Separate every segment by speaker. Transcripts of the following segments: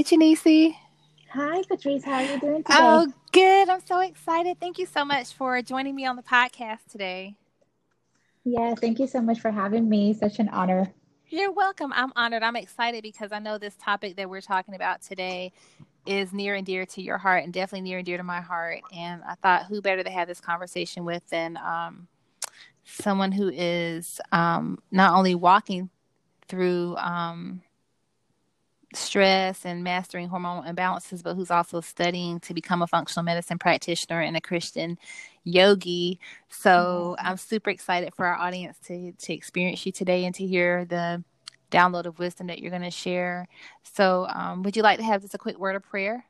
Speaker 1: Hi, Janice.
Speaker 2: Hi, Patrice. How are you doing today?
Speaker 1: Oh, good. I'm so excited. Thank you so much for joining me on the podcast today.
Speaker 2: Yeah, thank you so much for having me. Such an honor.
Speaker 1: You're welcome. I'm honored. I'm excited because I know this topic that we're talking about today is near and dear to your heart and definitely near and dear to my heart. And I thought, who better to have this conversation with than um, someone who is um, not only walking through um, stress and mastering hormonal imbalances, but who's also studying to become a functional medicine practitioner and a Christian yogi. So I'm super excited for our audience to to experience you today and to hear the download of wisdom that you're going to share. So, um, would you like to have just a quick word of prayer?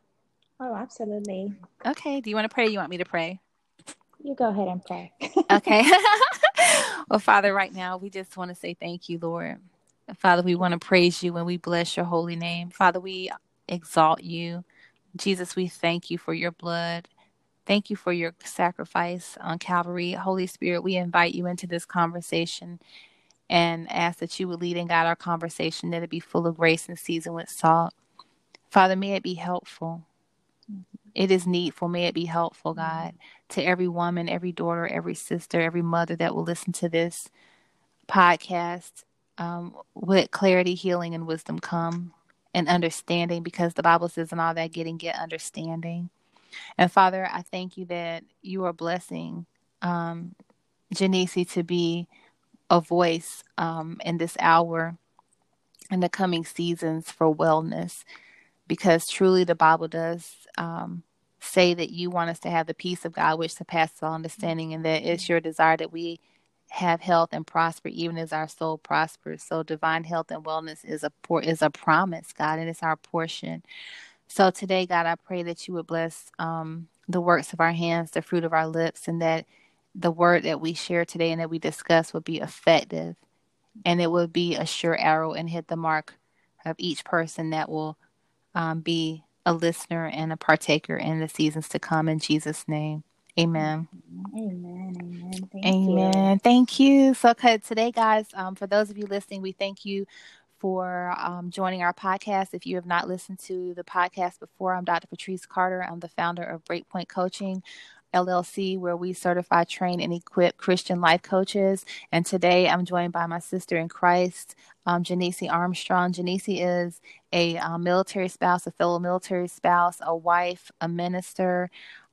Speaker 2: Oh, absolutely.
Speaker 1: Okay. Do you want to pray? you want me to pray?
Speaker 2: You go ahead and pray.
Speaker 1: okay. well, Father, right now we just want to say thank you, Lord. Father, we want to praise you and we bless your holy name. Father, we exalt you. Jesus, we thank you for your blood. Thank you for your sacrifice on Calvary. Holy Spirit, we invite you into this conversation and ask that you would lead and guide our conversation, that it be full of grace and seasoned with salt. Father, may it be helpful. It is needful. May it be helpful, God, to every woman, every daughter, every sister, every mother that will listen to this podcast um, with clarity, healing, and wisdom come and understanding because the Bible says, in all that getting, get understanding. And Father, I thank you that you are blessing um, Janice to be a voice um, in this hour in the coming seasons for wellness because truly the Bible does um, say that you want us to have the peace of God which surpasses all understanding and that it's your desire that we have health and prosper even as our soul prospers. So divine health and wellness is a is a promise, God, and it's our portion. So today, God, I pray that you would bless um, the works of our hands, the fruit of our lips, and that the word that we share today and that we discuss would be effective and it would be a sure arrow and hit the mark of each person that will um, be a listener and a partaker in the seasons to come in Jesus' name. Amen.
Speaker 2: Amen. Amen. Thank
Speaker 1: Amen.
Speaker 2: You.
Speaker 1: Thank you. So, today, guys, um, for those of you listening, we thank you for um, joining our podcast. If you have not listened to the podcast before, I'm Dr. Patrice Carter. I'm the founder of Breakpoint Coaching. LLC, where we certify, train, and equip Christian life coaches. And today I'm joined by my sister in Christ, um, Janice Armstrong. Janice is a uh, military spouse, a fellow military spouse, a wife, a minister,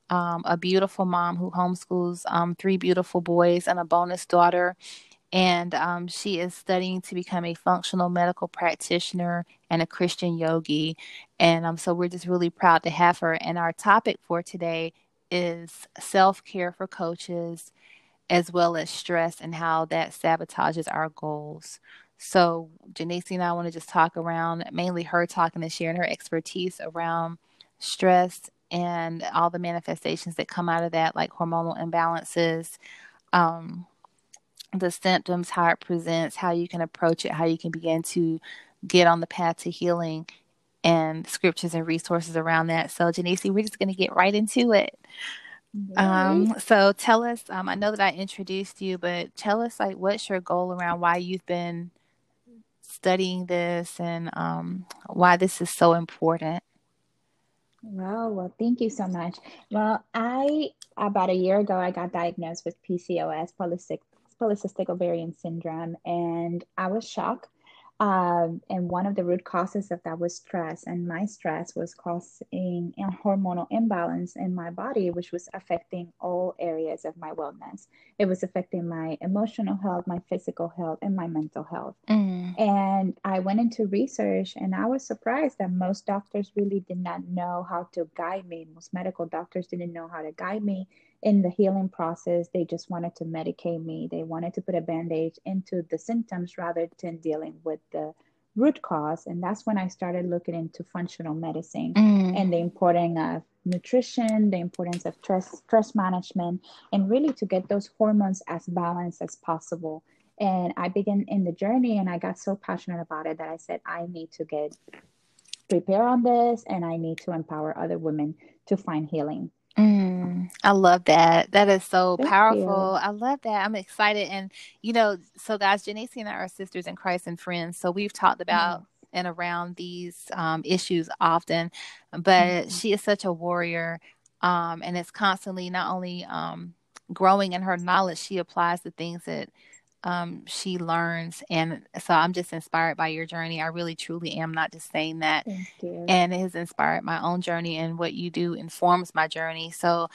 Speaker 1: um, a beautiful mom who homeschools um, three beautiful boys and a bonus daughter. And um, she is studying to become a functional medical practitioner and a Christian yogi. And um, so we're just really proud to have her. And our topic for today is self care for coaches, as well as stress and how that sabotages our goals. So, Janice and I want to just talk around mainly her talking and sharing her expertise around stress and all the manifestations that come out of that, like hormonal imbalances, um, the symptoms, how it presents, how you can approach it, how you can begin to get on the path to healing, and scriptures and resources around that. So, Janice, we're just going to get right into it. Um, so tell us, um, I know that I introduced you, but tell us like what's your goal around why you've been studying this and um, why this is so important.
Speaker 2: Wow. Well, thank you so much. Well, I, about a year ago, I got diagnosed with PCOS, polycystic, polycystic ovarian syndrome, and I was shocked. Um, and one of the root causes of that was stress, and my stress was causing a hormonal imbalance in my body, which was affecting all areas of my wellness. It was affecting my emotional health, my physical health, and my mental health. Mm. And I went into research, and I was surprised that most doctors really did not know how to guide me. Most medical doctors didn't know how to guide me in the healing process, they just wanted to medicate me. They wanted to put a bandage into the symptoms rather than dealing with the root cause. And that's when I started looking into functional medicine mm. and the importance of nutrition, the importance of stress, stress management, and really to get those hormones as balanced as possible. And I began in the journey and I got so passionate about it that I said, I need to get prepare on this and I need to empower other women to find healing.
Speaker 1: Mm, I love that. That is so Thank powerful. You. I love that. I'm excited. And, you know, so guys, Janice and I are sisters in Christ and friends. So we've talked about mm. and around these um, issues often, but mm-hmm. she is such a warrior, um, and it's constantly not only um, growing in her knowledge, she applies the things that um, she learns. And so I'm just inspired by your journey. I really, truly am not just saying that. And it has inspired my own journey, and what you do informs my journey. So,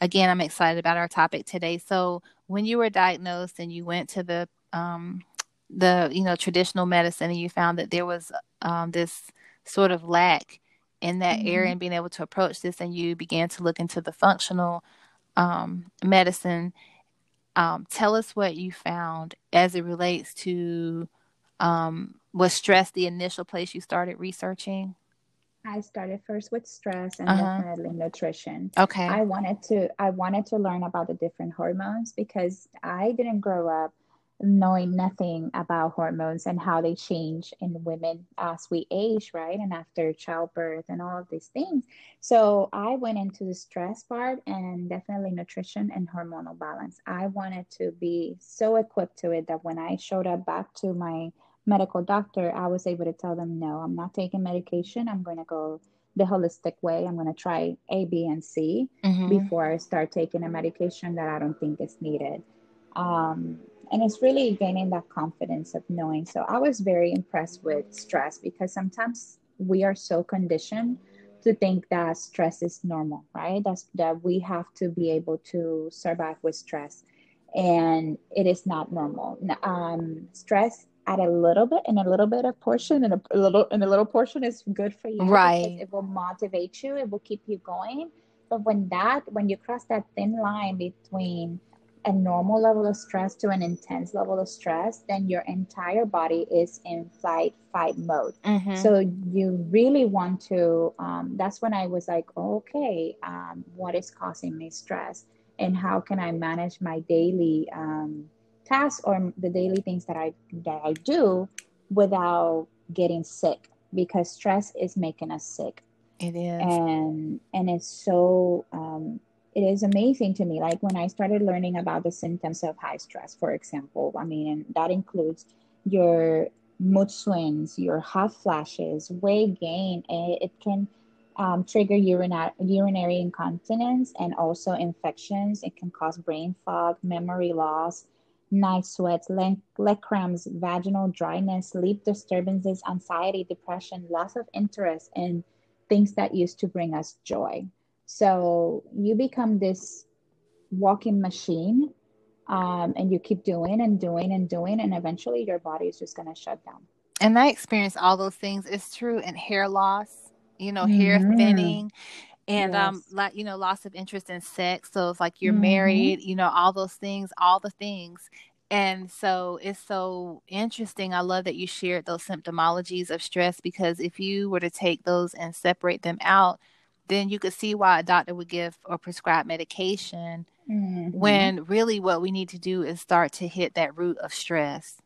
Speaker 1: again, I'm excited about our topic today. So, when you were diagnosed and you went to the um, the you know traditional medicine and you found that there was um, this sort of lack in that mm-hmm. area and being able to approach this and you began to look into the functional um, medicine um, tell us what you found as it relates to um, was stress the initial place you started researching
Speaker 2: I started first with stress and uh-huh. definitely nutrition.
Speaker 1: Okay.
Speaker 2: I wanted to I wanted to learn about the different hormones because I didn't grow up knowing nothing about hormones and how they change in women as we age, right? And after childbirth and all of these things. So I went into the stress part and definitely nutrition and hormonal balance. I wanted to be so equipped to it that when I showed up back to my medical doctor, I was able to tell them, no, I'm not taking medication. I'm going to go the holistic way. I'm going to try A, B, and C mm-hmm. before I start taking a medication that I don't think is needed. Um, and it's really gaining that confidence of knowing. So i was very impressed with stress because sometimes we are so conditioned to think that stress is normal right? That's that we have to be able to survive with stress. And it is not normal. Um, stress at a little bit and a little bit of portion and a, a little and a little portion is good for you
Speaker 1: right.
Speaker 2: it will motivate you it will keep you going. But when that when you cross that thin line between a normal level of stress to an intense level of stress, then your entire body is in flight fight mode. Mm-hmm. So you really want to. Um, that's when I was like, okay, um, what is causing me stress, and how can I manage my daily um, tasks or the daily things that I that I do without getting sick? Because stress is making us sick.
Speaker 1: It is,
Speaker 2: and and it's so um, it is amazing to me. Like when I started learning about the symptoms of high stress, for example, I mean, that includes your mood swings, your hot flashes, weight gain. It, it can um, trigger urinary, urinary incontinence and also infections. It can cause brain fog, memory loss, night sweats, leg cramps, vaginal dryness, sleep disturbances, anxiety, depression, loss of interest in things that used to bring us joy. So you become this walking machine um, and you keep doing and doing and doing, and eventually your body is just going to shut down.
Speaker 1: And I experienced all those things. It's true. And hair loss, you know, mm-hmm. hair thinning and yes. um like you know loss of interest in sex so it's like you're mm-hmm. married you know all those things all the things and so it's so interesting i love that you shared those symptomologies of stress because if you were to take those and separate them out then you could see why a doctor would give or prescribe medication mm-hmm. when really what we need to do is start to hit that root of stress.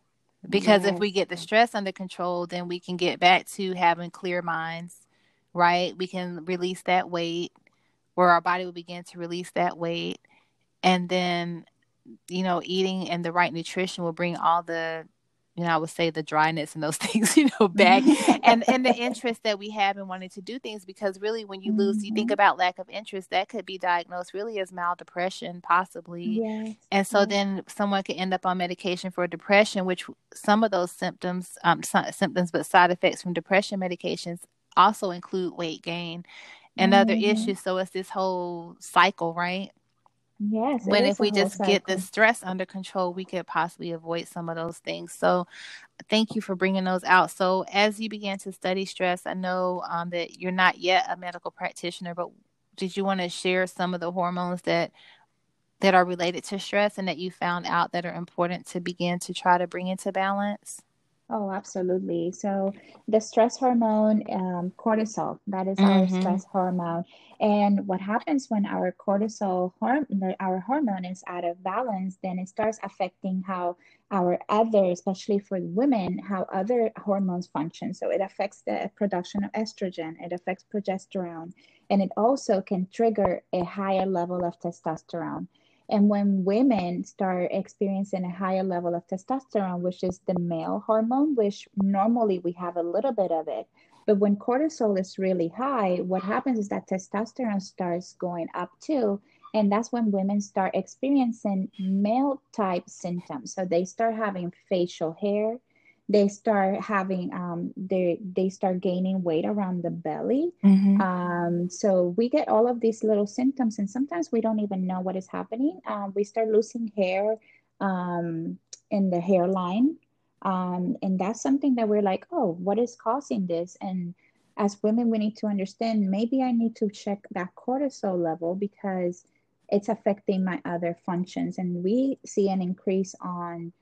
Speaker 1: Because yes. if we get the stress under control, then we can get back to having clear minds, right? We can release that weight, where our body will begin to release that weight. And then, you know, eating and the right nutrition will bring all the you know, I would say the dryness and those things, you know, back and and the interest that we have in wanting to do things because really when you lose, you think mm-hmm. about lack of interest, that could be diagnosed really as mild depression, possibly.
Speaker 2: Yes.
Speaker 1: And so yes. then someone could end up on medication for depression, which some of those symptoms, um, symptoms, but side effects from depression medications also include weight gain and mm-hmm. other issues. So it's this whole cycle, right?
Speaker 2: Yes.
Speaker 1: When if we just cycle. get the stress under control, we could possibly avoid some of those things. So, thank you for bringing those out. So, as you began to study stress, I know um, that you're not yet a medical practitioner, but did you want to share some of the hormones that that are related to stress and that you found out that are important to begin to try to bring into balance?
Speaker 2: Oh, absolutely. So the stress hormone, um, cortisol, that is our mm-hmm. stress hormone. And what happens when our cortisol hormone, our hormone is out of balance, then it starts affecting how our other, especially for women, how other hormones function. So it affects the production of estrogen, it affects progesterone, and it also can trigger a higher level of testosterone. And when women start experiencing a higher level of testosterone, which is the male hormone, which normally we have a little bit of it, but when cortisol is really high, what happens is that testosterone starts going up too. And that's when women start experiencing male type symptoms. So they start having facial hair, they start having um, they they start gaining weight around the belly. Mm-hmm. Um, so we get all of these little symptoms, and sometimes we don't even know what is happening. Um, we start losing hair um, in the hairline. Um, and that's something that we're like, oh, what is causing this? And as women, we need to understand maybe I need to check that cortisol level because it's affecting my other functions. And we see an increase on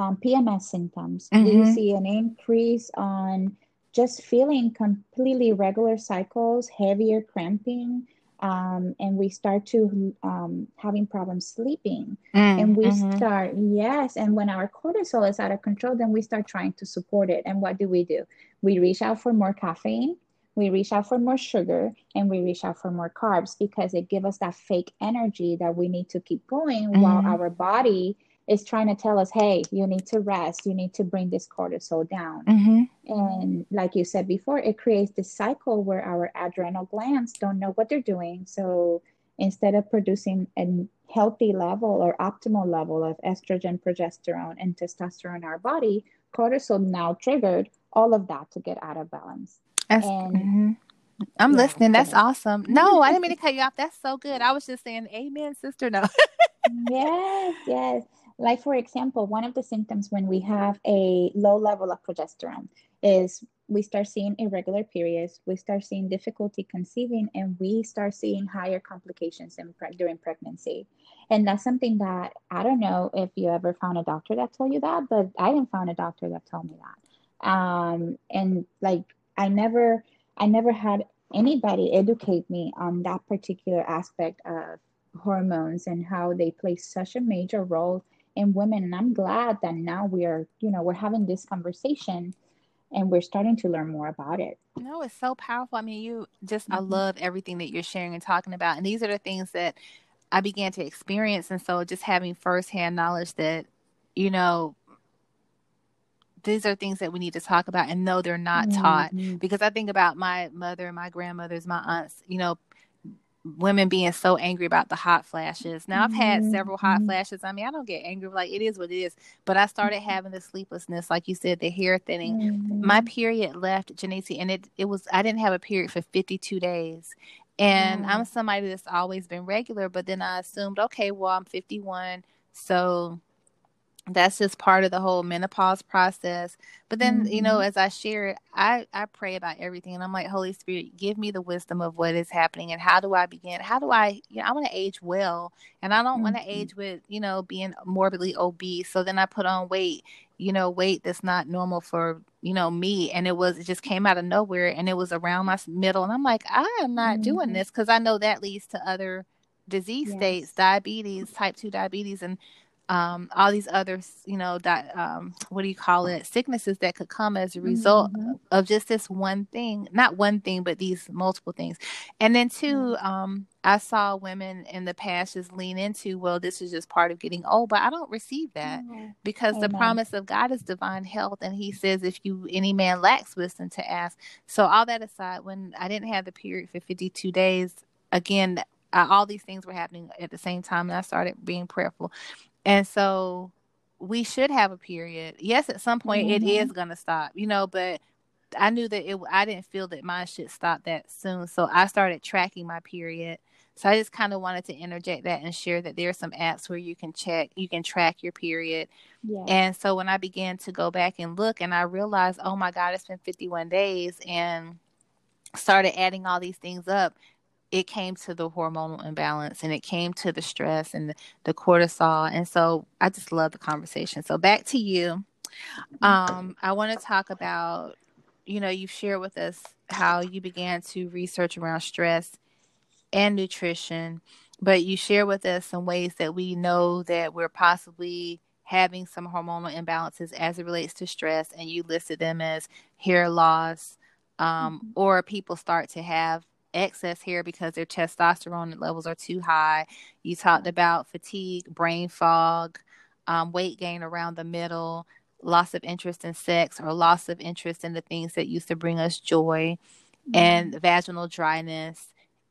Speaker 2: um, PMS symptoms. Mm-hmm. We see an increase on just feeling completely regular cycles, heavier cramping, um, and we start to um, having problems sleeping mm, and we mm-hmm. start yes and when our cortisol is out of control then we start trying to support it and what do we do we reach out for more caffeine we reach out for more sugar and we reach out for more carbs because it gives us that fake energy that we need to keep going mm-hmm. while our body is trying to tell us, hey, you need to rest, you need to bring this cortisol down. Mm-hmm. And like you said before, it creates this cycle where our adrenal glands don't know what they're doing. So instead of producing a healthy level or optimal level of estrogen, progesterone, and testosterone in our body, cortisol now triggered all of that to get out of balance.
Speaker 1: and, mm-hmm. I'm yeah, listening. That's awesome. No, I didn't mean to cut you off. That's so good. I was just saying, Amen, sister. No.
Speaker 2: yes, yes. Like, for example, one of the symptoms when we have a low level of progesterone is we start seeing irregular periods, we start seeing difficulty conceiving, and we start seeing higher complications pre- during pregnancy. And that's something that I don't know if you ever found a doctor that told you that, but I didn't find a doctor that told me that. Um, and like, I never, I never had anybody educate me on that particular aspect of hormones and how they play such a major role in women and i'm glad that now we're you know we're having this conversation and we're starting to learn more about it
Speaker 1: no it's so powerful i mean you just mm-hmm. i love everything that you're sharing and talking about and these are the things that i began to experience and so just having firsthand knowledge that you know these are things that we need to talk about and know they're not mm-hmm. taught because i think about my mother my grandmothers my aunts you know women being so angry about the hot flashes. Now I've had mm-hmm. several hot mm-hmm. flashes. I mean, I don't get angry like it is what it is, but I started mm-hmm. having the sleeplessness, like you said, the hair thinning. Mm-hmm. My period left, Janice, and it it was I didn't have a period for 52 days. And I'm somebody that's always been regular, but then I assumed, okay, well, I'm 51, so that's just part of the whole menopause process but then mm-hmm. you know mm-hmm. as i share it i i pray about everything and i'm like holy spirit give me the wisdom of what is happening and how do i begin how do i you know i want to age well and i don't mm-hmm. want to age with you know being morbidly obese so then i put on weight you know weight that's not normal for you know me and it was it just came out of nowhere and it was around my middle and i'm like i am not mm-hmm. doing this because i know that leads to other disease yes. states diabetes type 2 diabetes and um, all these other, you know, that um, what do you call it, sicknesses that could come as a result mm-hmm. of just this one thing, not one thing, but these multiple things. And then 2 mm-hmm. um, I saw women in the past just lean into, well, this is just part of getting old, but I don't receive that mm-hmm. because Amen. the promise of God is divine health, and He says, if you any man lacks wisdom, to ask. So all that aside, when I didn't have the period for 52 days, again, uh, all these things were happening at the same time, and I started being prayerful. And so we should have a period. Yes, at some point mm-hmm. it is going to stop, you know, but I knew that it I didn't feel that mine should stop that soon. So I started tracking my period. So I just kind of wanted to interject that and share that there are some apps where you can check, you can track your period. Yeah. And so when I began to go back and look and I realized, oh my God, it's been 51 days and started adding all these things up, it came to the hormonal imbalance and it came to the stress and the, the cortisol. And so I just love the conversation. So back to you. Um, I want to talk about, you know, you've shared with us how you began to research around stress and nutrition, but you share with us some ways that we know that we're possibly having some hormonal imbalances as it relates to stress, and you listed them as hair loss, um, mm-hmm. or people start to have excess hair because their testosterone levels are too high. You talked about fatigue, brain fog, um, weight gain around the middle, loss of interest in sex or loss of interest in the things that used to bring us joy, mm-hmm. and vaginal dryness,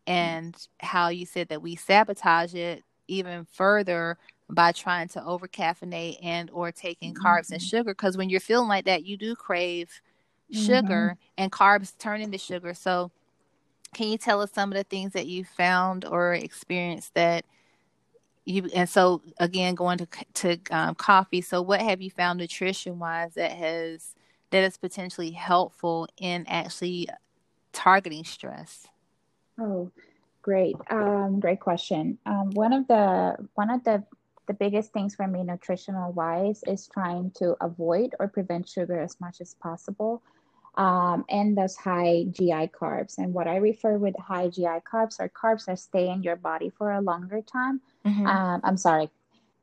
Speaker 1: and how you said that we sabotage it even further by trying to over caffeinate and or taking mm-hmm. carbs and sugar because when you're feeling like that you do crave sugar mm-hmm. and carbs turn into sugar so can you tell us some of the things that you found or experienced that you and so again going to to um, coffee so what have you found nutrition wise that has that is potentially helpful in actually targeting stress?
Speaker 2: Oh great um, great question. Um, one of the one of the the biggest things for me nutritional wise is trying to avoid or prevent sugar as much as possible um, and those high GI carbs. And what I refer with high GI carbs are carbs that stay in your body for a longer time. Mm-hmm. Um, I'm sorry,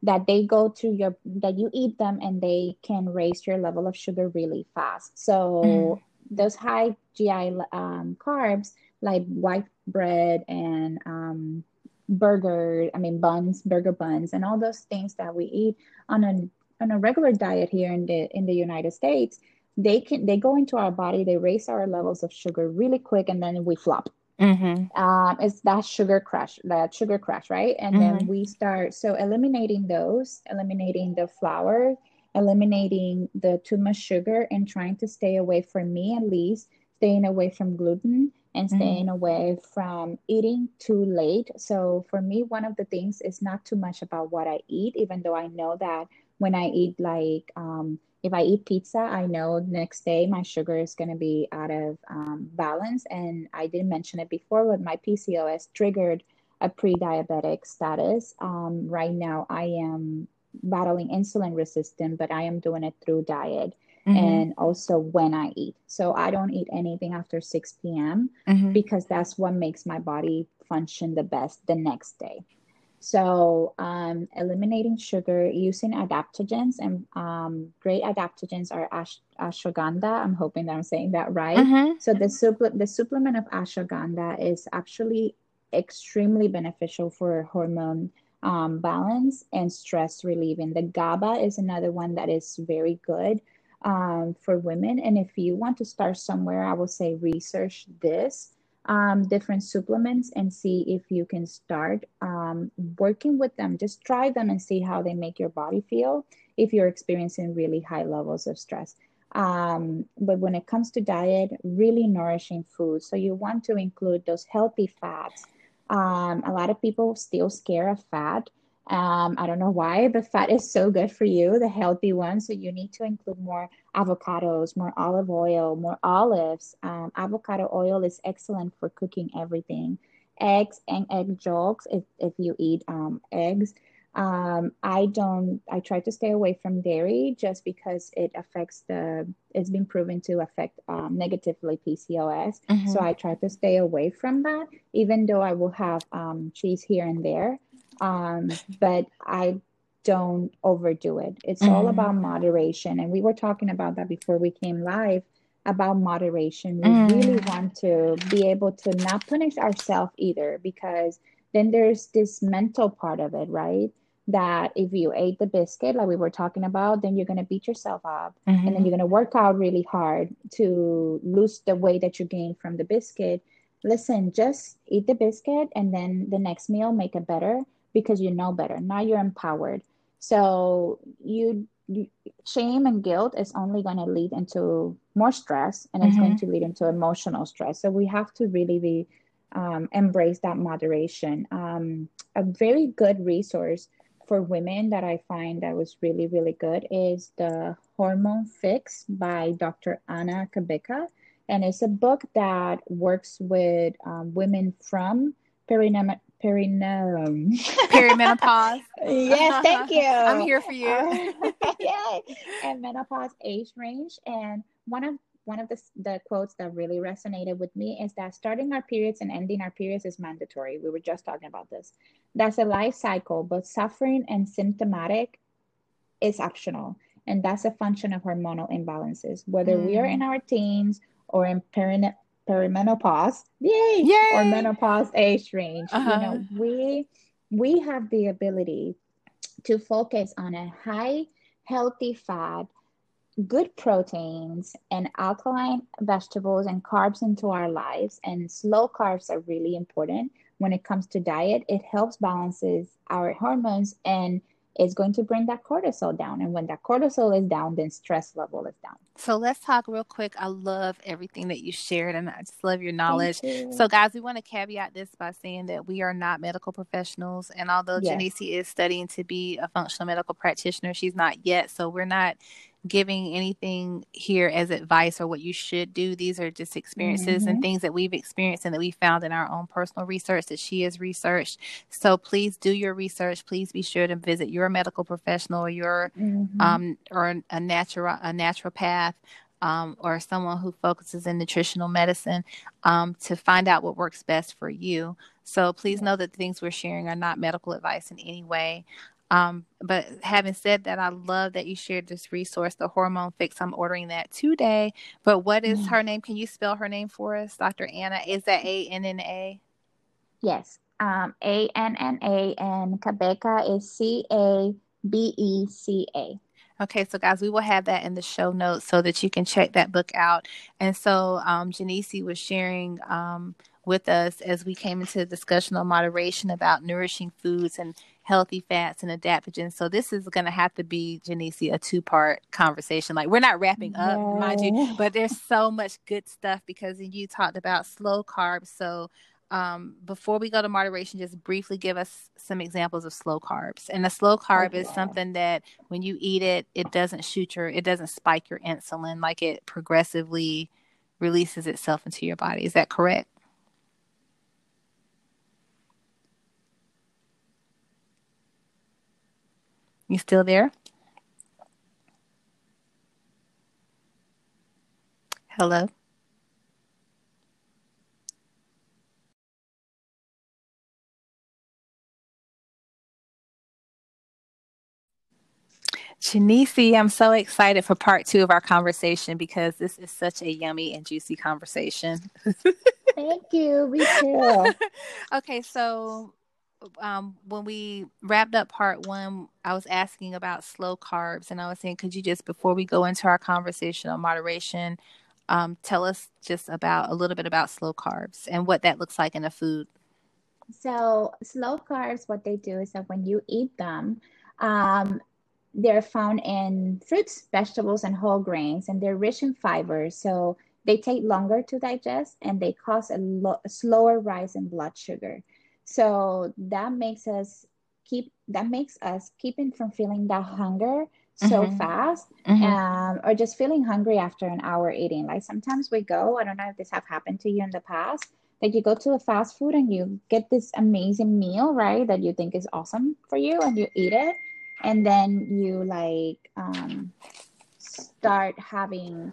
Speaker 2: that they go to your that you eat them and they can raise your level of sugar really fast. So mm-hmm. those high GI um, carbs like white bread and um, burger, I mean buns, burger buns, and all those things that we eat on a on a regular diet here in the in the United States they can they go into our body they raise our levels of sugar really quick and then we flop mm-hmm. um, it's that sugar crash that sugar crash right and mm-hmm. then we start so eliminating those eliminating the flour eliminating the too much sugar and trying to stay away from me at least staying away from gluten and mm-hmm. staying mm-hmm. away from eating too late so for me one of the things is not too much about what i eat even though i know that when i eat like um, if I eat pizza, I know next day my sugar is going to be out of um, balance. And I didn't mention it before, but my PCOS triggered a pre-diabetic status. Um, right now, I am battling insulin resistance, but I am doing it through diet mm-hmm. and also when I eat. So I don't eat anything after 6 p.m. Mm-hmm. because that's what makes my body function the best the next day. So, um, eliminating sugar, using adaptogens, and um, great adaptogens are ash- ashwagandha. I'm hoping that I'm saying that right. Mm-hmm. So, the, supple- the supplement of ashwagandha is actually extremely beneficial for hormone um, balance and stress relieving. The GABA is another one that is very good um, for women. And if you want to start somewhere, I will say research this um, different supplements and see if you can start um, working with them. Just try them and see how they make your body feel if you're experiencing really high levels of stress. Um, but when it comes to diet, really nourishing food. So you want to include those healthy fats. Um, a lot of people still scare of fat. Um, I don't know why, but fat is so good for you, the healthy one. So you need to include more avocados, more olive oil, more olives. Um, avocado oil is excellent for cooking everything. Eggs and egg yolks, if, if you eat um, eggs. Um, I don't, I try to stay away from dairy just because it affects the, it's been proven to affect um, negatively PCOS. Mm-hmm. So I try to stay away from that, even though I will have um, cheese here and there um, but I don't overdo it. It's mm-hmm. all about moderation. And we were talking about that before we came live about moderation. We mm. really want to be able to not punish ourselves either because then there's this mental part of it, right? That if you ate the biscuit, like we were talking about, then you're going to beat yourself up mm-hmm. and then mm-hmm. you're going to work out really hard to lose the weight that you gained from the biscuit. Listen, just eat the biscuit and then the next meal make it better because you know better. Now you're empowered. So you, you shame and guilt is only going to lead into more stress and it's mm-hmm. going to lead into emotional stress. So we have to really be um, embrace that moderation. Um, a very good resource for women that I find that was really, really good is the Hormone Fix by Dr. Anna Cabeca. And it's a book that works with um, women from perineum- Perineum.
Speaker 1: Perimenopause.
Speaker 2: yes, thank you.
Speaker 1: I'm here for you.
Speaker 2: Uh, yeah, and menopause age range. And one of one of the, the quotes that really resonated with me is that starting our periods and ending our periods is mandatory. We were just talking about this. That's a life cycle, but suffering and symptomatic is optional. And that's a function of hormonal imbalances. Whether mm. we are in mm. our teens or in perimenopause, yay,
Speaker 1: Yay!
Speaker 2: or menopause age range.
Speaker 1: Uh-huh.
Speaker 2: You know, we we have the ability to focus on a high healthy fat, good proteins, and alkaline vegetables and carbs into our lives. And slow carbs are really important when it comes to diet. It helps balances our hormones and is going to bring that cortisol down. And when that cortisol is down, then stress level is down.
Speaker 1: So let's talk real quick. I love everything that you shared and I just love your knowledge.
Speaker 2: you.
Speaker 1: So, guys, we want to caveat this by saying that we are not medical professionals. And although
Speaker 2: Yes.
Speaker 1: Janice is studying to be a functional medical practitioner, she's not yet. So, we're not giving anything here as advice or what you should do. These are just experiences and
Speaker 2: Mhm.
Speaker 1: things that we've experienced and that we found in our own personal research that she has researched. So, please do your research. Please be sure to visit your medical professional or your
Speaker 2: Mhm.
Speaker 1: um, or a natural a naturopath um, or someone who focuses in nutritional medicine um, to find out what works best for you. So please know that the things we're sharing are not medical advice in any way. Um, but having said that, I love that you shared this resource, the Hormone Fix. I'm ordering that today. But what is
Speaker 2: Mm.
Speaker 1: her name? Can you spell her name for us, Dr. Anna? Is that A N N A?
Speaker 2: Yes. Um, A N N A and Cabeca is C A B E C A.
Speaker 1: Okay, so guys, we will have that in the show notes so that you can check that book out. And so, um, Janice was sharing um, with us as we came into the discussion on moderation about nourishing foods and healthy fats and adaptogens. So this is going to have to be, Janice, a two-part conversation. Like we're not wrapping up, mind you, but there's so much good stuff because you talked about slow carbs. So um, before we go to moderation, just briefly give us some examples of slow carbs. And a slow carb is something that when you eat it, it doesn't shoot your, it doesn't spike your insulin, like it progressively releases itself into your body. Is that correct? You still there? Hello? Janice, I'm so excited for part two of our conversation because this is such a yummy and juicy conversation.
Speaker 2: Thank you. Me too.
Speaker 1: okay, so um, when we wrapped up part one, I was asking about slow carbs, and I was saying, could you just, before we go into our conversation on moderation, um, tell us just about a little bit about slow carbs and what that looks like in a food?
Speaker 2: So slow carbs, what they do is that when you eat them, um, they're found in fruits, vegetables, and whole grains, and they're rich in fiber. So they take longer to digest, and they cause a, lo- a slower rise in blood sugar. So that makes us keep that makes us keeping from feeling that hunger so
Speaker 1: Mhm.
Speaker 2: fast
Speaker 1: Mhm.
Speaker 2: um, or just feeling hungry after an hour eating. Like sometimes we go, I don't know if this have happened to you in the past, that you go to a fast food and you get this amazing meal, right? That you think is awesome for you and you eat it. And then you like um, start having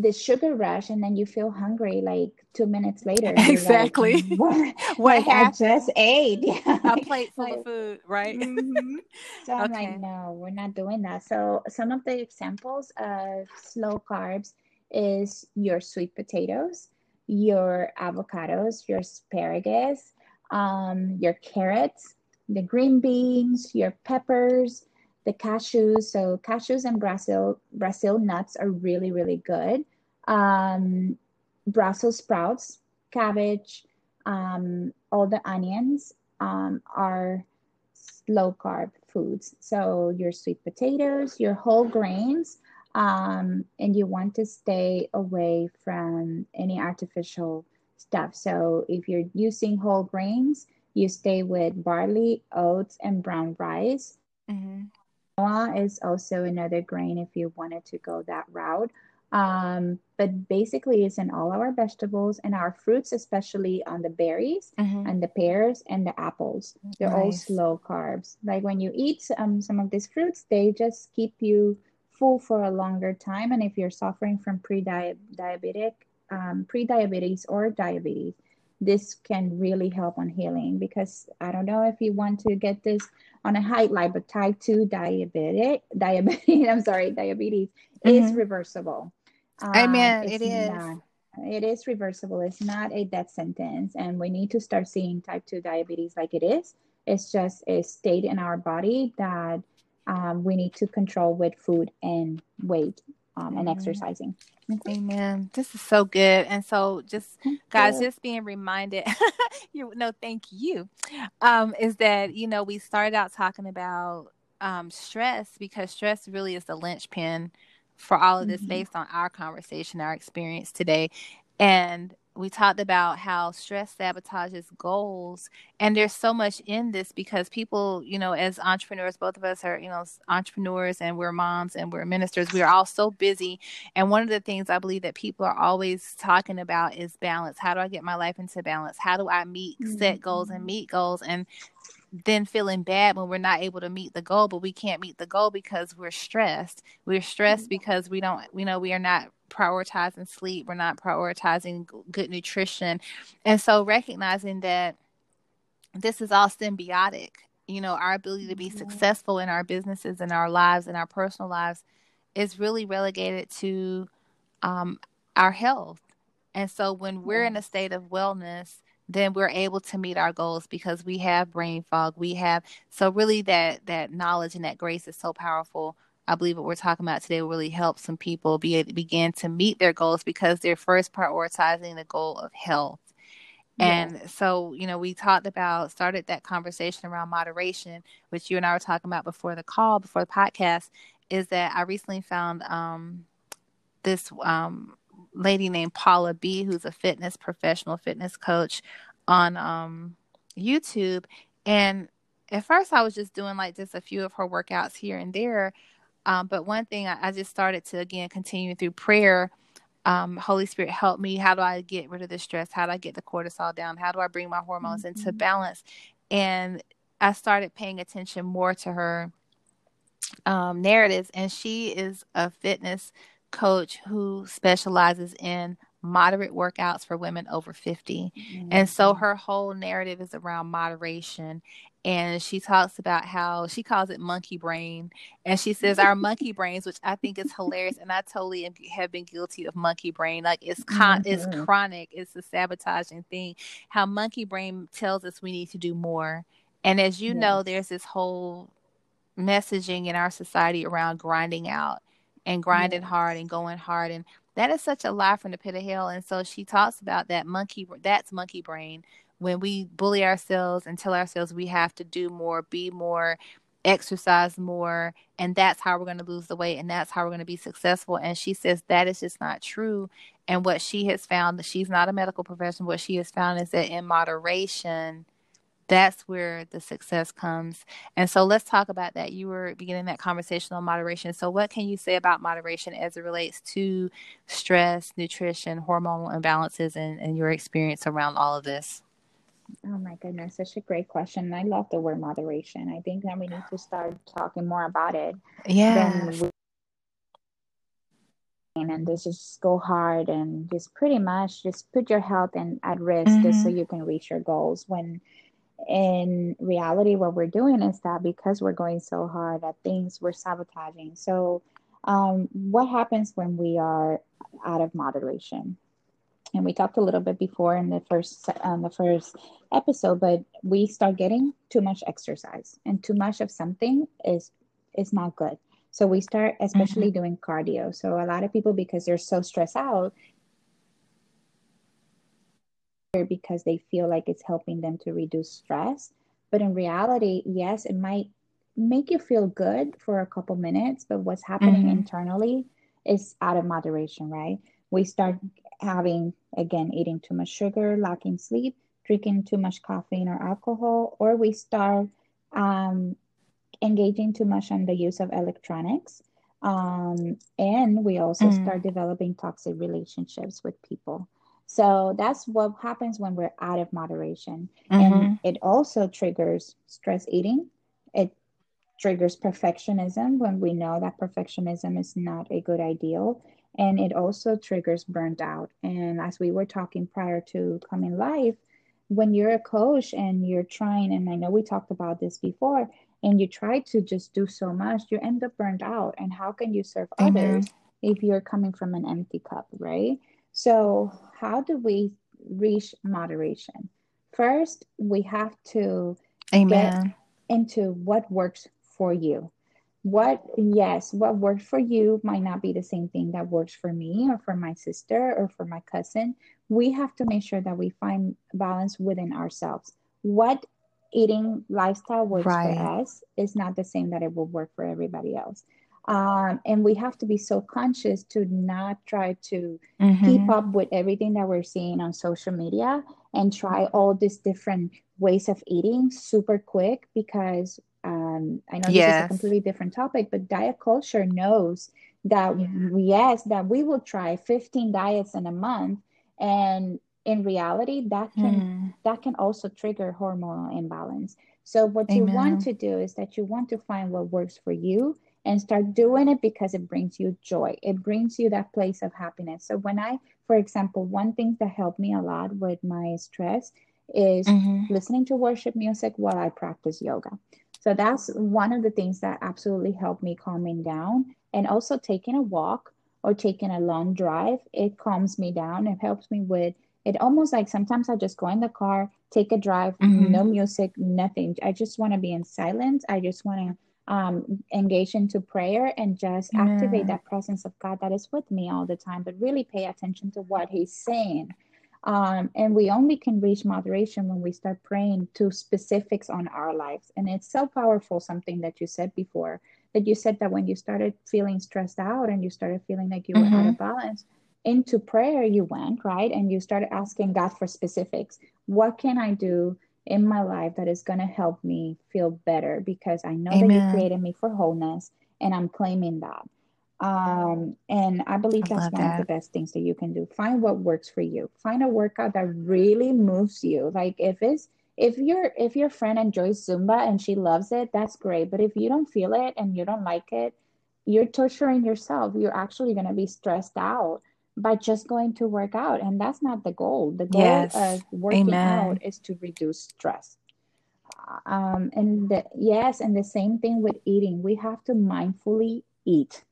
Speaker 2: this sugar rush and then you feel hungry like two minutes later. you're like,
Speaker 1: Exactly.
Speaker 2: what?
Speaker 1: What
Speaker 2: like I just ate. Yeah.
Speaker 1: A plate full
Speaker 2: like-
Speaker 1: of food, right?
Speaker 2: Mhm. So I'm like, no, we're not doing that. So some of the examples of slow carbs is your sweet potatoes, your avocados, your asparagus, um, your carrots, the green beans, your peppers, the cashews. So cashews and Brazil Brazil nuts are really, really good. Um, Brussels sprouts, cabbage, um, all the onions um, are low carb foods. So your sweet potatoes, your whole grains, um, and you want to stay away from any artificial stuff. So if you're using whole grains, you stay with barley, oats, and brown rice.
Speaker 1: hmm
Speaker 2: Quinoa is also another grain if you wanted to go that route. Um, but basically, it's in all our vegetables and our fruits, especially on the berries
Speaker 1: hmm
Speaker 2: and the pears and the apples. They're all slow carbs. Like when you eat um, some of these fruits, they just keep you full for a longer time. And if you're suffering from pre-diabetic, um, pre-diabetes or diabetes, this can really help on healing because I don't know if you want to get this on a highlight, but type 2 diabetic, diabetes, I'm sorry, diabetes is
Speaker 1: Mhm.
Speaker 2: reversible. Um,
Speaker 1: Amen.
Speaker 2: it's
Speaker 1: It is.
Speaker 2: not- it is reversible. It's not a death sentence. And we need to start seeing type 2 diabetes like it is. It's just a state in our body that um, we need to control with food and weight um, and mm-hmm. exercising.
Speaker 1: Amen. This is so good. And so just guys, just being reminded, you no, thank you. Um, is that, you know, we started out talking about um stress because stress really is the linchpin for all of this mm-hmm. based on our conversation, our experience today. And we talked about how stress sabotages goals and there's so much in this because people you know as entrepreneurs both of us are you know entrepreneurs and we're moms and we're ministers we're all so busy. And one of the things i believe that people are always talking about is balance. How do i get my life into balance? How do i meet mm-hmm. set goals and meet goals? And then feeling bad when we're not able to meet the goal but we can't meet the goal because we're stressed. We're stressed mm-hmm. because we don't you know we are not prioritizing sleep. We're not prioritizing good nutrition. And so recognizing that this is all symbiotic you know our ability to be mm-hmm. successful in our businesses and our lives and our personal lives is really relegated to um, our health. And so when we're in a state of wellness then we're able to meet our goals because we have brain fog. We have so really that that knowledge and that grace is so powerful i believe what we're talking about today will really help some people be begin to meet their goals because they're first prioritizing the goal of health and so, you know, we talked about, started that conversation around moderation, which you and I were talking about before the call, before the podcast, is that I recently found um, this um, lady named Pahla B, who's a fitness professional, fitness coach on um, YouTube. And at first, I was just doing like just a few of her workouts here and there. Um, but one thing I, I, just started to again continue through prayer. Um, Holy Spirit, help me. How do I get rid of the stress? How do I get the cortisol down? How do I bring my hormones mm-hmm. into balance? And I started paying attention more to her um, narratives. And she is a fitness coach who specializes in moderate workouts for women over 50. Mm-hmm. And so her whole narrative is around moderation. And she talks about how she calls it monkey brain. And she says our monkey brains, which I think is hilarious. And I totally have been guilty of monkey brain. Like it's con- mm-hmm. it's chronic, it's a sabotaging thing. How monkey brain tells us we need to do more. And as you yes. know, there's this whole messaging in our society around grinding out and grinding yes. hard and going hard and that is such a lie from the pit of hell and so she talks about that monkey that's monkey brain when we bully ourselves and tell ourselves we have to do more be more exercise more and that's how we're going to lose the weight and that's how we're going to be successful and she says that is just not true and what she has found that she's not a medical professional what she has found is that in moderation that's where the success comes. And so let's talk about that. You were beginning that conversation on moderation. So, what can you say about moderation as it relates to stress, nutrition, hormonal imbalances, and, and your experience around all of this?
Speaker 2: Oh my goodness, such a great question. I love the word moderation. I think that we need to start talking more about it.
Speaker 1: Yeah.
Speaker 2: And this just go hard and just pretty much just put your health in at risk mm-hmm. just so mm-hmm. you can reach your goals when in reality what we're doing is that because we're going so hard at things we're sabotaging so um, what happens when we are out of moderation and we talked a little bit before in the first the first episode but we start getting too much exercise and too much of something is is not good so we start especially mm-hmm. doing cardio so a lot of people because they're so stressed out because they feel like it's helping them to reduce stress. But in reality, yes, it might make you feel good for a couple minutes, but what's happening mm-hmm. internally is out of moderation, right? We start having, again, eating too much sugar, lacking sleep, drinking too much caffeine or alcohol, or we start um, engaging too much on the use of electronics. Um, and we also mm. start developing toxic relationships with people. So that's what happens when we're out of moderation. Mm-hmm. And it also triggers stress eating. It triggers perfectionism when we know that perfectionism is not a good ideal. And it also triggers burnt out. And as we were talking prior to coming live, when you're a coach and you're trying, and I know we talked about this before, and you try to just do so much, you end up burnt out. And how can you serve mm-hmm. others if you're coming from an empty cup, right? So, how do we reach moderation? First, we have to
Speaker 1: Amen.
Speaker 2: get into what works for you. What, yes, what works for you might not be the same thing that works for me or for my sister or for my cousin. We have to make sure that we find balance within ourselves. What eating lifestyle works
Speaker 1: Right.
Speaker 2: for us is not the same that it will work for everybody else. Um, and we have to be so conscious to not try to
Speaker 1: Mhm.
Speaker 2: keep up with everything that we're seeing on social media and try all these different ways of eating super quick because um, I know this is a completely different topic, but diet culture knows that yes, that we will try 15 diets in a month, and in reality, that can
Speaker 1: Hmm.
Speaker 2: that can also trigger hormonal imbalance. So what you want to do is that you want to find what works for you and start doing it because it brings you joy. It brings you that place of happiness. So when I, for example, one thing that helped me a lot with my stress is
Speaker 1: Mhm.
Speaker 2: listening to worship music while I practice yoga. So that's one of the things that absolutely helped me calming down. And also taking a walk or taking a long drive, it calms me down. It helps me with it almost like sometimes I just go in the car, take a drive,
Speaker 1: Mhm.
Speaker 2: no music, nothing. I just want to be in silence. I just want to um, engage into prayer and just activate that presence of God that is with me all the time, but really pay attention to what He's saying. Um, and we only can reach moderation when we start praying to specifics on our lives. And it's so powerful, something that you said before, that you said that when you started feeling stressed out and you started feeling like you were out of balance, into prayer you went, right? And you started asking God for specifics. What can I do in my life that is going to help me feel better? Because I know that you created me for wholeness and I'm claiming that. Um, and I believe
Speaker 1: I
Speaker 2: that's one of the best things that you can do. Find what works for you. Find a workout that really moves you. Like if it's if your if your friend enjoys Zumba and she loves it, that's great. But if you don't feel it and you don't like it, you're torturing yourself. You're actually going to be stressed out by just going to work out. And that's not the goal. The goal
Speaker 1: Yes.
Speaker 2: of working
Speaker 1: Amen.
Speaker 2: out is to reduce stress. Um, and the, yes, and the same thing with eating. We have to mindfully eat.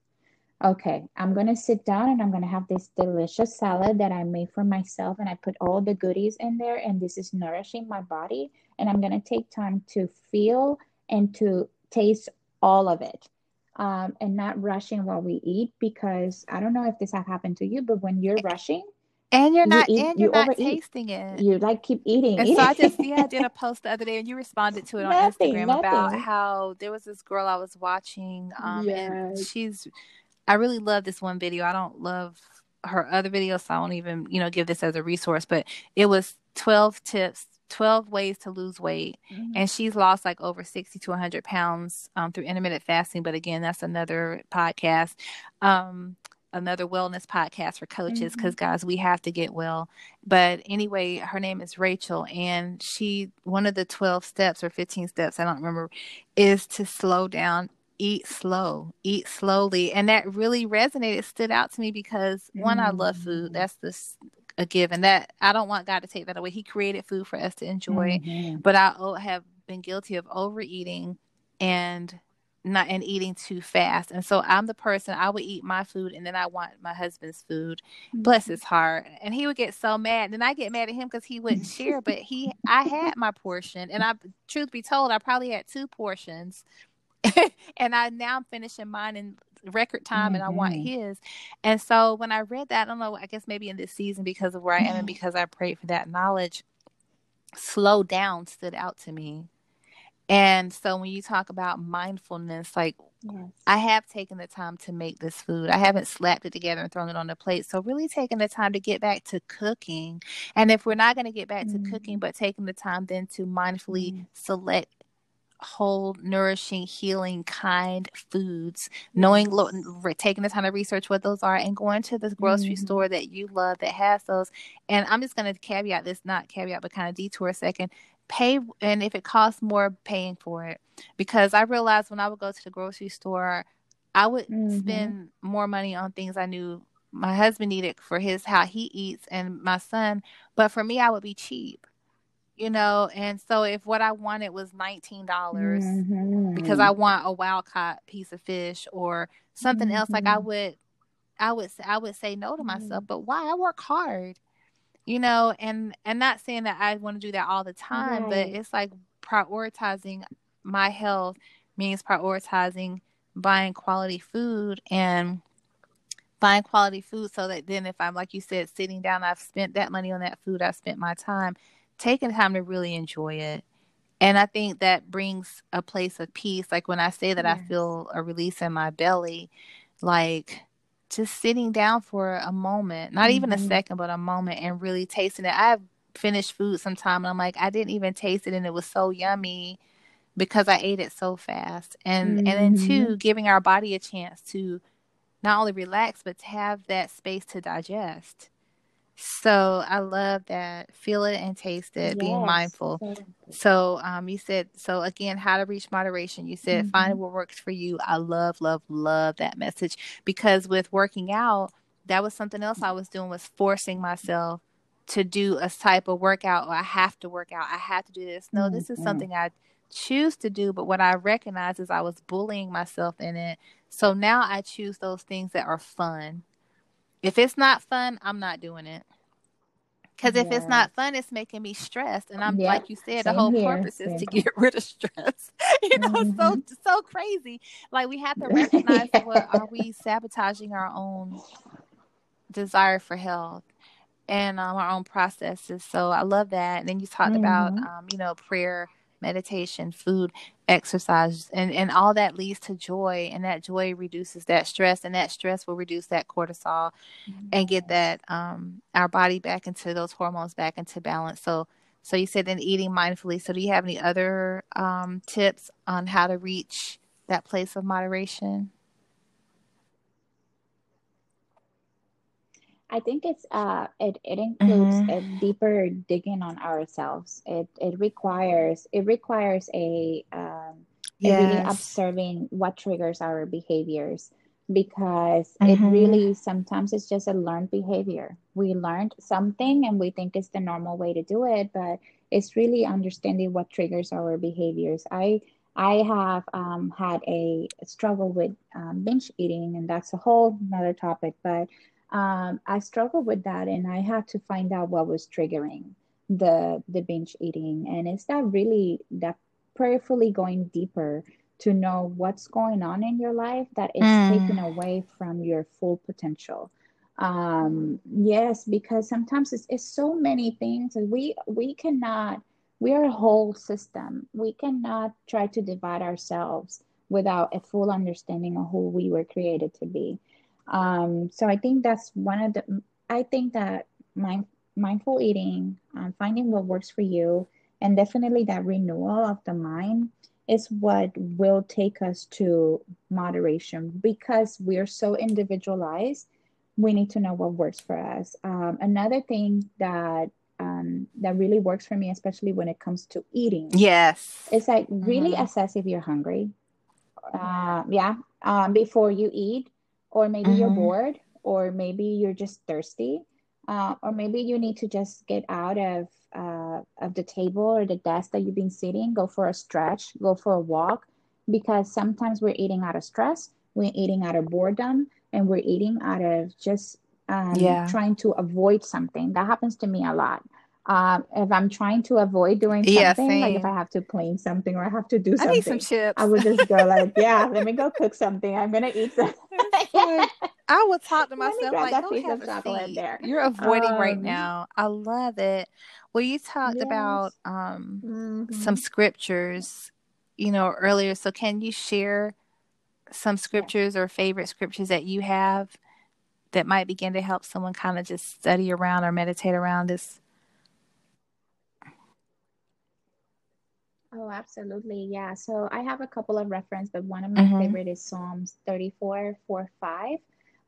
Speaker 2: Okay, I'm gonna sit down and I'm gonna have this delicious salad that I made for myself, and I put all the goodies in there, and this is nourishing my body. And I'm gonna take time to feel and to taste all of it, um, and not rushing while we eat because I don't know if this has happened to you, but when you're rushing,
Speaker 1: And you're
Speaker 2: you
Speaker 1: not
Speaker 2: eat,
Speaker 1: and
Speaker 2: you
Speaker 1: you're not
Speaker 2: overeat.
Speaker 1: tasting it.
Speaker 2: You like keep eating.
Speaker 1: And so I just
Speaker 2: eating.
Speaker 1: yeah, I did a post the other day and you responded to it on
Speaker 2: Nothing,
Speaker 1: Instagram about how there was this girl I was watching um and she's I really love this one video. I don't love her other videos, so I don't even, you know, give this as a resource, but it was 12 tips, 12 ways to lose weight.
Speaker 2: Mhm.
Speaker 1: And she's lost like over 60 to 100 pounds um, through intermittent fasting. But again, that's another podcast, um, another wellness podcast for coaches because, guys, we have to get well. But anyway, her name is Rachel. And she, one of the 12 steps or 15 steps, I don't remember, is to slow down. Eat slow, eat slowly. And that really resonated, stood out to me because one, I love food.
Speaker 2: Mhm.
Speaker 1: That's this a given that I don't want God to take that away. He created food for us to enjoy
Speaker 2: Mhm.
Speaker 1: but I have been guilty of overeating and not and eating too fast. And so I'm the person I would eat my food and then I want my husband's food. Bless his heart. And he would get so mad. And then I get mad at him because he wouldn't share. But he I had my portion. And I truth be told, I probably had two portions. and I now I'm finishing mine in record time and I want
Speaker 2: Mhm.
Speaker 1: his. And so when I read that, I don't know, I guess maybe in this season because of where I am and because I prayed for that knowledge, slow down stood out to me. And so when you talk about mindfulness, like
Speaker 2: Yes.
Speaker 1: I have taken the time to make this food. I haven't slapped it together and thrown it on the plate. So really taking the time to get back to cooking. And if we're not going to get back to cooking,
Speaker 2: Mhm.
Speaker 1: but taking the time then to mindfully
Speaker 2: Mhm.
Speaker 1: select whole, nourishing, healing, kind foods, knowing, taking the time to research what those are, and going to the grocery
Speaker 2: Mhm.
Speaker 1: store that you love that has those. And I'm just going to caveat this, not caveat, but kind of detour a second. Pay, and if it costs more, paying for it. Because I realized when I would go to the grocery store, I would
Speaker 2: Mhm.
Speaker 1: spend more money on things I knew my husband needed for his how he eats and my son, but for me, I would be cheap you know and so if what i wanted was $19
Speaker 2: Mhm.
Speaker 1: because i want a wild caught piece of fish or something else like i
Speaker 2: Mhm.
Speaker 1: would I would I would say no to
Speaker 2: Mm-hmm.
Speaker 1: myself, but why? I work hard. You know, and and not saying that I want to do that all the time, but it's like prioritizing my health means prioritizing buying quality food and buying quality food so that then if I'm like you said sitting down I've spent that money on that food I've spent my time taking time to really enjoy it and I think that brings a place of peace like when I say that I feel a release in my belly like just sitting down for a moment not even a
Speaker 2: Mhm.
Speaker 1: second but a moment and really tasting it I've finished food sometime and I'm like I didn't even taste it and it was so yummy because I ate it so fast. And and then
Speaker 2: Mhm.
Speaker 1: two, giving our body a chance to not only relax but to have that space to digest. So I love that. Feel it and taste it, being mindful.
Speaker 2: So-
Speaker 1: um you said so again how to reach moderation. You said find
Speaker 2: Mhm.
Speaker 1: what works for you. I love, love, love that message. Because with working out, that was something else I was doing was forcing myself to do a type of workout or I have to work out. I have to do this. No, this is
Speaker 2: Mhm.
Speaker 1: something I choose to do, but what I recognize is I was bullying myself in it. So now I choose those things that are fun. If it's not fun, I'm not doing it. Because if it's not fun, it's making me stressed. And I'm
Speaker 2: Yep.
Speaker 1: like you said, the whole
Speaker 2: here.
Speaker 1: purpose is to get rid of stress. you know, so
Speaker 2: Mhm.
Speaker 1: so crazy. Like we have to recognize
Speaker 2: Yeah.
Speaker 1: what are we sabotaging our own desire for health and um, our own processes. So I love that. And then you talked about
Speaker 2: Mhm.
Speaker 1: um, you know, prayer, meditation, food, exercise, and, and all that leads to joy. And that joy reduces that stress, and that stress will reduce that cortisol and get that um our body back into those hormones back into balance. So so you said then eating mindfully. So do you have any other um tips on how to reach that place of moderation?
Speaker 2: I think it's uh it it includes
Speaker 1: Mm-hmm.
Speaker 2: a deeper digging on ourselves. It it requires it requires a um a really observing what triggers our behaviors because it
Speaker 1: Mm-hmm.
Speaker 2: really sometimes it's just a learned behavior. We learned something and we think it's the normal way to do it, but it's really understanding what triggers our behaviors. I I have um, had a struggle with um, binge eating, and that's a whole another topic. But um, I struggled with that, and I had to find out what was triggering the the binge eating, and it's that really that prayerfully going deeper to know what's going on in your life that is taken
Speaker 1: Mm.
Speaker 2: away from your full potential. Um, yes, because sometimes it's, it's so many things, and we we cannot. We are a whole system. We cannot try to divide ourselves without a full understanding of who we were created to be. Um, so I think that's one of the, I think that mind, mindful eating, um, finding what works for you, and definitely that renewal of the mind is what will take us to moderation because we're so individualized. We need to know what works for us. Um, another thing that um, that really works for me, especially when it comes to eating,
Speaker 1: Yes.
Speaker 2: is like really
Speaker 1: Mm-hmm.
Speaker 2: assess if you're hungry uh, yeah, um, before you eat, or maybe you're
Speaker 1: Mm-hmm.
Speaker 2: bored, or maybe you're just thirsty, uh, or maybe you need to just get out of uh, of the table or the desk that you've been sitting, go for a stretch, go for a walk, because sometimes we're eating out of stress, we're eating out of boredom, and we're eating out of just um,
Speaker 1: Yeah.
Speaker 2: trying to avoid something. That happens to me a lot. Um, if I'm trying to avoid doing
Speaker 1: Yeah,
Speaker 2: something, like if I have to clean something or I have to do something,
Speaker 1: I need some
Speaker 2: something, I would just go like, yeah, let me go cook something. I'm gonna eat some.
Speaker 1: Like I would talk to myself like,
Speaker 2: that piece of chocolate there.
Speaker 1: You're avoiding right
Speaker 2: Um,
Speaker 1: now. I love it." Well, you talked about um some
Speaker 2: Mm-hmm.
Speaker 1: scriptures, you know, earlier. So can you share some
Speaker 2: Yes.
Speaker 1: scriptures or favorite scriptures that you have that might begin to help someone kind of just study around or meditate around this?
Speaker 2: Oh, absolutely. Yeah. So I have a couple of reference, but one of my
Speaker 1: Mm-hmm.
Speaker 2: favorite is Psalms 34, 4, 5.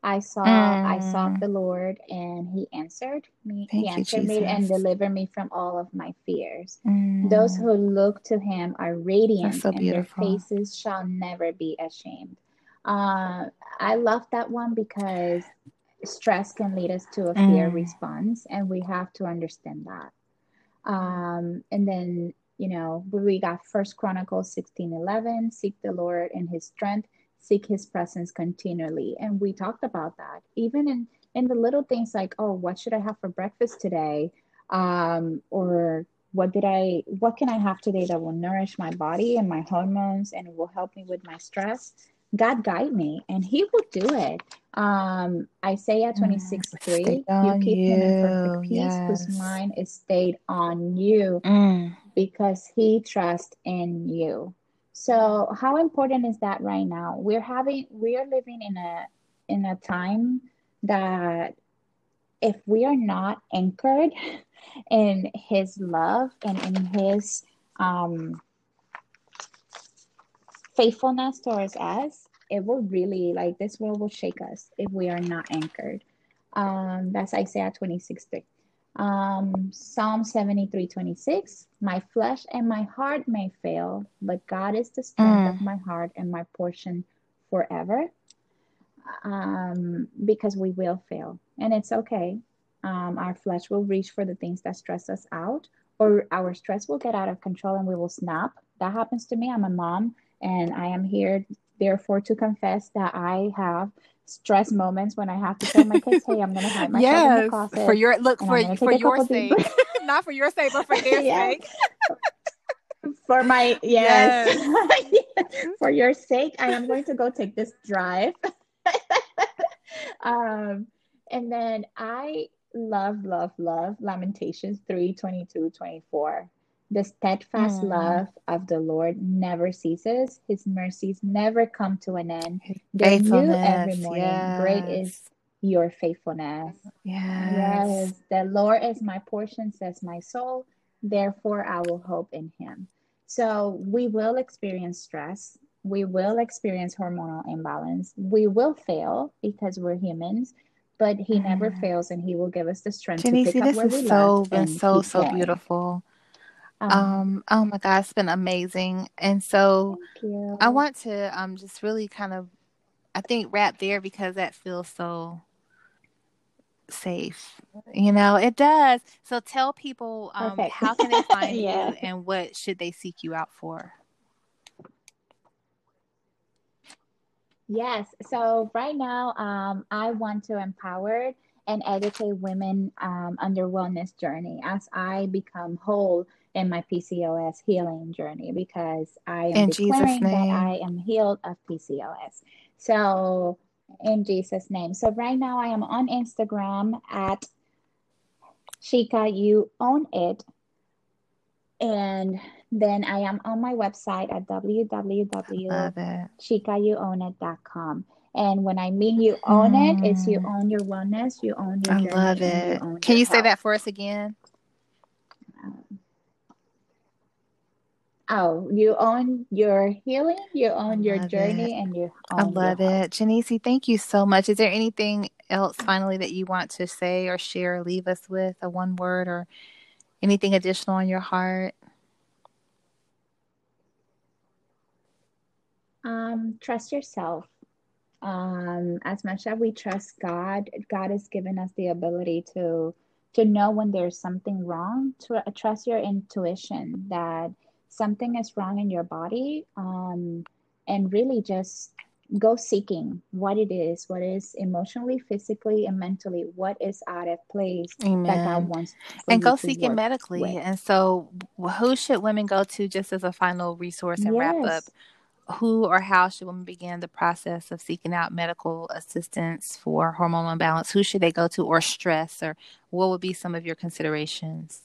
Speaker 2: I saw, I sought
Speaker 1: Mm.
Speaker 2: the Lord and he answered me. He
Speaker 1: Thank you,
Speaker 2: answered me and delivered me from all of my fears. Those
Speaker 1: Mm.
Speaker 2: who look to him are radiant
Speaker 1: so
Speaker 2: and their faces shall never be ashamed. Uh, I love that one because stress can lead us to a fear
Speaker 1: Mm.
Speaker 2: response and we have to understand that. Um, and then, you know, we got First Chronicles 16 11, seek the Lord in his strength, seek his presence continually. And we talked about that. Even in in the little things like, oh, what should I have for breakfast today? Um, or what did I what can I have today that will nourish my body and my hormones and will help me with my stress? God guide me and he will do it. Um, Isaiah 26, mm, 3, you keep you. him in perfect peace yes. whose mind is stayed on you mm. because he trusts in you. So how important is that right now? We're having we are living in a in a time that if we are not anchored in his love and in his um faithfulness towards us, it will really like this world will shake us if we are not anchored. Um, that's Isaiah 26 3. Um, Psalm 73 26. My flesh and my heart may fail, but God is the strength mm. of my heart and my portion forever. Um, because we will fail, and it's okay. Um, our flesh will reach for the things that stress us out, or our stress will get out of control and we will snap. That happens to me. I'm a mom and I am here, therefore, to confess that I have stress moments when I have to tell my kids, "Hey, I'm going to hide myself yes, in the closet."
Speaker 1: for your look for for your sake, not for your sake, but for their sake.
Speaker 2: for my yes, yes. for your sake, I am going to go take this drive. um, and then I love, love, love Lamentations 3 22, 24. The steadfast mm. love of the Lord never ceases. His mercies never come to an end. They're new every morning. Yes. Great is your faithfulness.
Speaker 1: Yes.
Speaker 2: Yes. The Lord is my portion, says my soul. Therefore, I will hope in him. So we will experience stress. We will experience hormonal imbalance. We will fail because we're humans, but he never fails and he will give us the strength Jenny, to pick see, up where we so,
Speaker 1: been so, so going. beautiful. Um, um, oh my God, it's been amazing. And so I want to um just really kind of I think wrap there because that feels so safe. You know, it does. So tell people um how can they find yeah. you and what should they seek you out for?
Speaker 2: Yes. So right now, um, I want to empower and educate women um, on their wellness journey as I become whole in my PCOS healing journey because I am in declaring that I am healed of PCOS. So, in Jesus' name. So, right now I am on Instagram at Chica, you own it. And then I am on my website at www.chicayouownit.com. And when I mean you own mm. it, it's you mm. own your wellness, you own your I journey, love it.
Speaker 1: You Can you health. say that for us again?
Speaker 2: Oh, you own your healing, you own your journey, it. and you own I
Speaker 1: love it. Janice, thank you so much. Is there anything else finally that you want to say or share or leave us with, a one word or anything additional on your heart?
Speaker 2: Um, trust yourself. Um, as much as we trust God, God has given us the ability to to know when there's something wrong. To trust your intuition that something is wrong in your body um, and really just go seeking what it is, what is emotionally, physically, and mentally, what is out of place Amen. that God wants.
Speaker 1: And go seek it medically. With. And so, who should women go to just as a final resource and yes. wrap up? Who or how should women begin the process of seeking out medical assistance for hormonal imbalance? Who should they go to, or stress, or what would be some of your considerations?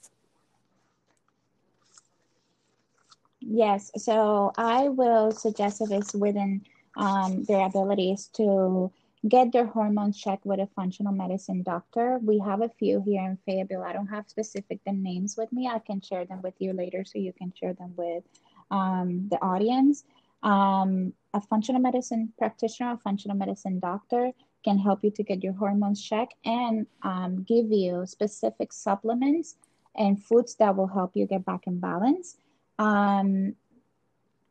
Speaker 2: Yes, so I will suggest if it's within um, their abilities to get their hormones checked with a functional medicine doctor. We have a few here in Fayetteville. I don't have specific the names with me. I can share them with you later so you can share them with um, the audience. Um, a functional medicine practitioner, a functional medicine doctor can help you to get your hormones checked and um, give you specific supplements and foods that will help you get back in balance. Um,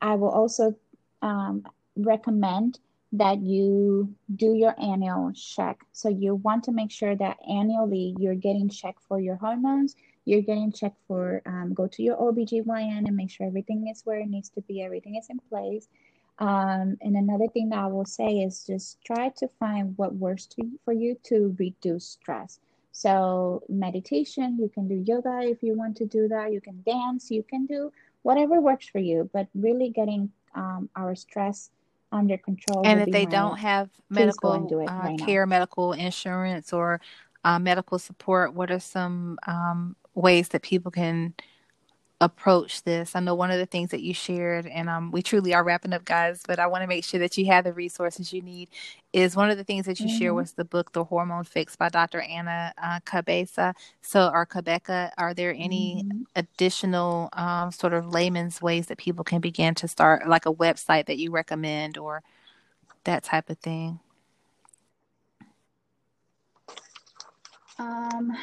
Speaker 2: I will also um, recommend that you do your annual check. So you want to make sure that annually you're getting checked for your hormones. You're getting checked for, um, go to your OBGYN and make sure everything is where it needs to be, everything is in place. Um, and another thing that I will say is just try to find what works to, for you to reduce stress. So, meditation, you can do yoga if you want to do that, you can dance, you can do whatever works for you, but really getting um, our stress under control.
Speaker 1: And if they don't have medical uh, right care, now. medical insurance, or uh, medical support, what are some um, ways that people can approach this. I know one of the things that you shared, and um, we truly are wrapping up, guys, but I want to make sure that you have the resources you need. Is one of the things that you mm-hmm. share was the book, The Hormone Fix by Dr. Anna uh, Cabeza. So, or Cabeca, are there any mm-hmm. additional um, sort of layman's ways that people can begin to start, like a website that you recommend or that type of thing?
Speaker 2: Um,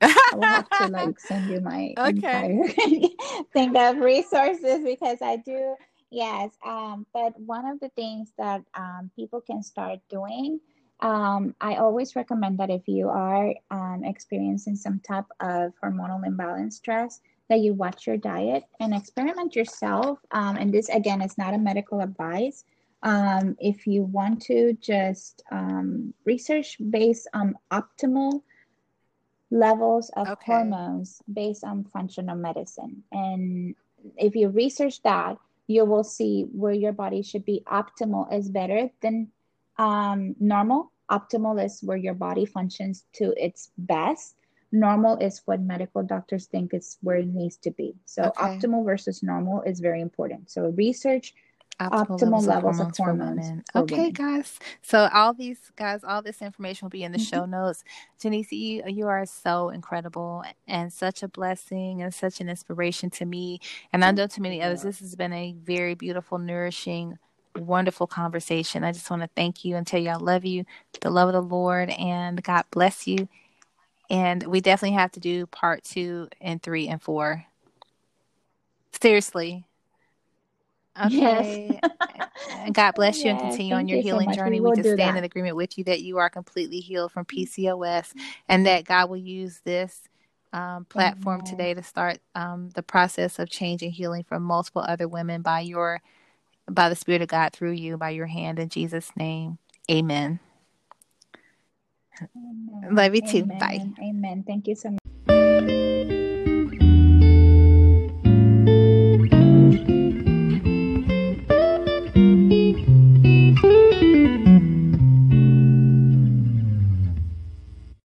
Speaker 2: I will have to like send you my okay. thing of resources because I do yes. Um, but one of the things that um, people can start doing, um, I always recommend that if you are um, experiencing some type of hormonal imbalance stress, that you watch your diet and experiment yourself. Um, and this again is not a medical advice. Um, if you want to just um, research based on optimal levels of okay. hormones based on functional medicine. And if you research that, you will see where your body should be. Optimal is better than um, normal. Optimal is where your body functions to its best. Normal is what medical doctors think is where it needs to be. So, okay. optimal versus normal is very important. So, research optimal, optimal levels, of hormones, of hormones
Speaker 1: okay, guys. So all these guys, all this information will be in the mm-hmm. show notes. Janice, you you are so incredible and such a blessing and such an inspiration to me. And I know to many others, this has been a very beautiful, nourishing, wonderful conversation. I just want to thank you and tell you I love you, the love of the Lord, and God bless you. And we definitely have to do part two and three and four. Seriously, Okay. Yes. God bless you yes, and continue on your healing so journey. We, we just stand that. in agreement with you that you are completely healed from PCOS and that God will use this um, platform Amen. today to start um, the process of change and healing for multiple other women by your by the Spirit of God through you, by your hand in Jesus' name. Amen. Amen. Love you too.
Speaker 2: Bye. Amen. Thank you so much.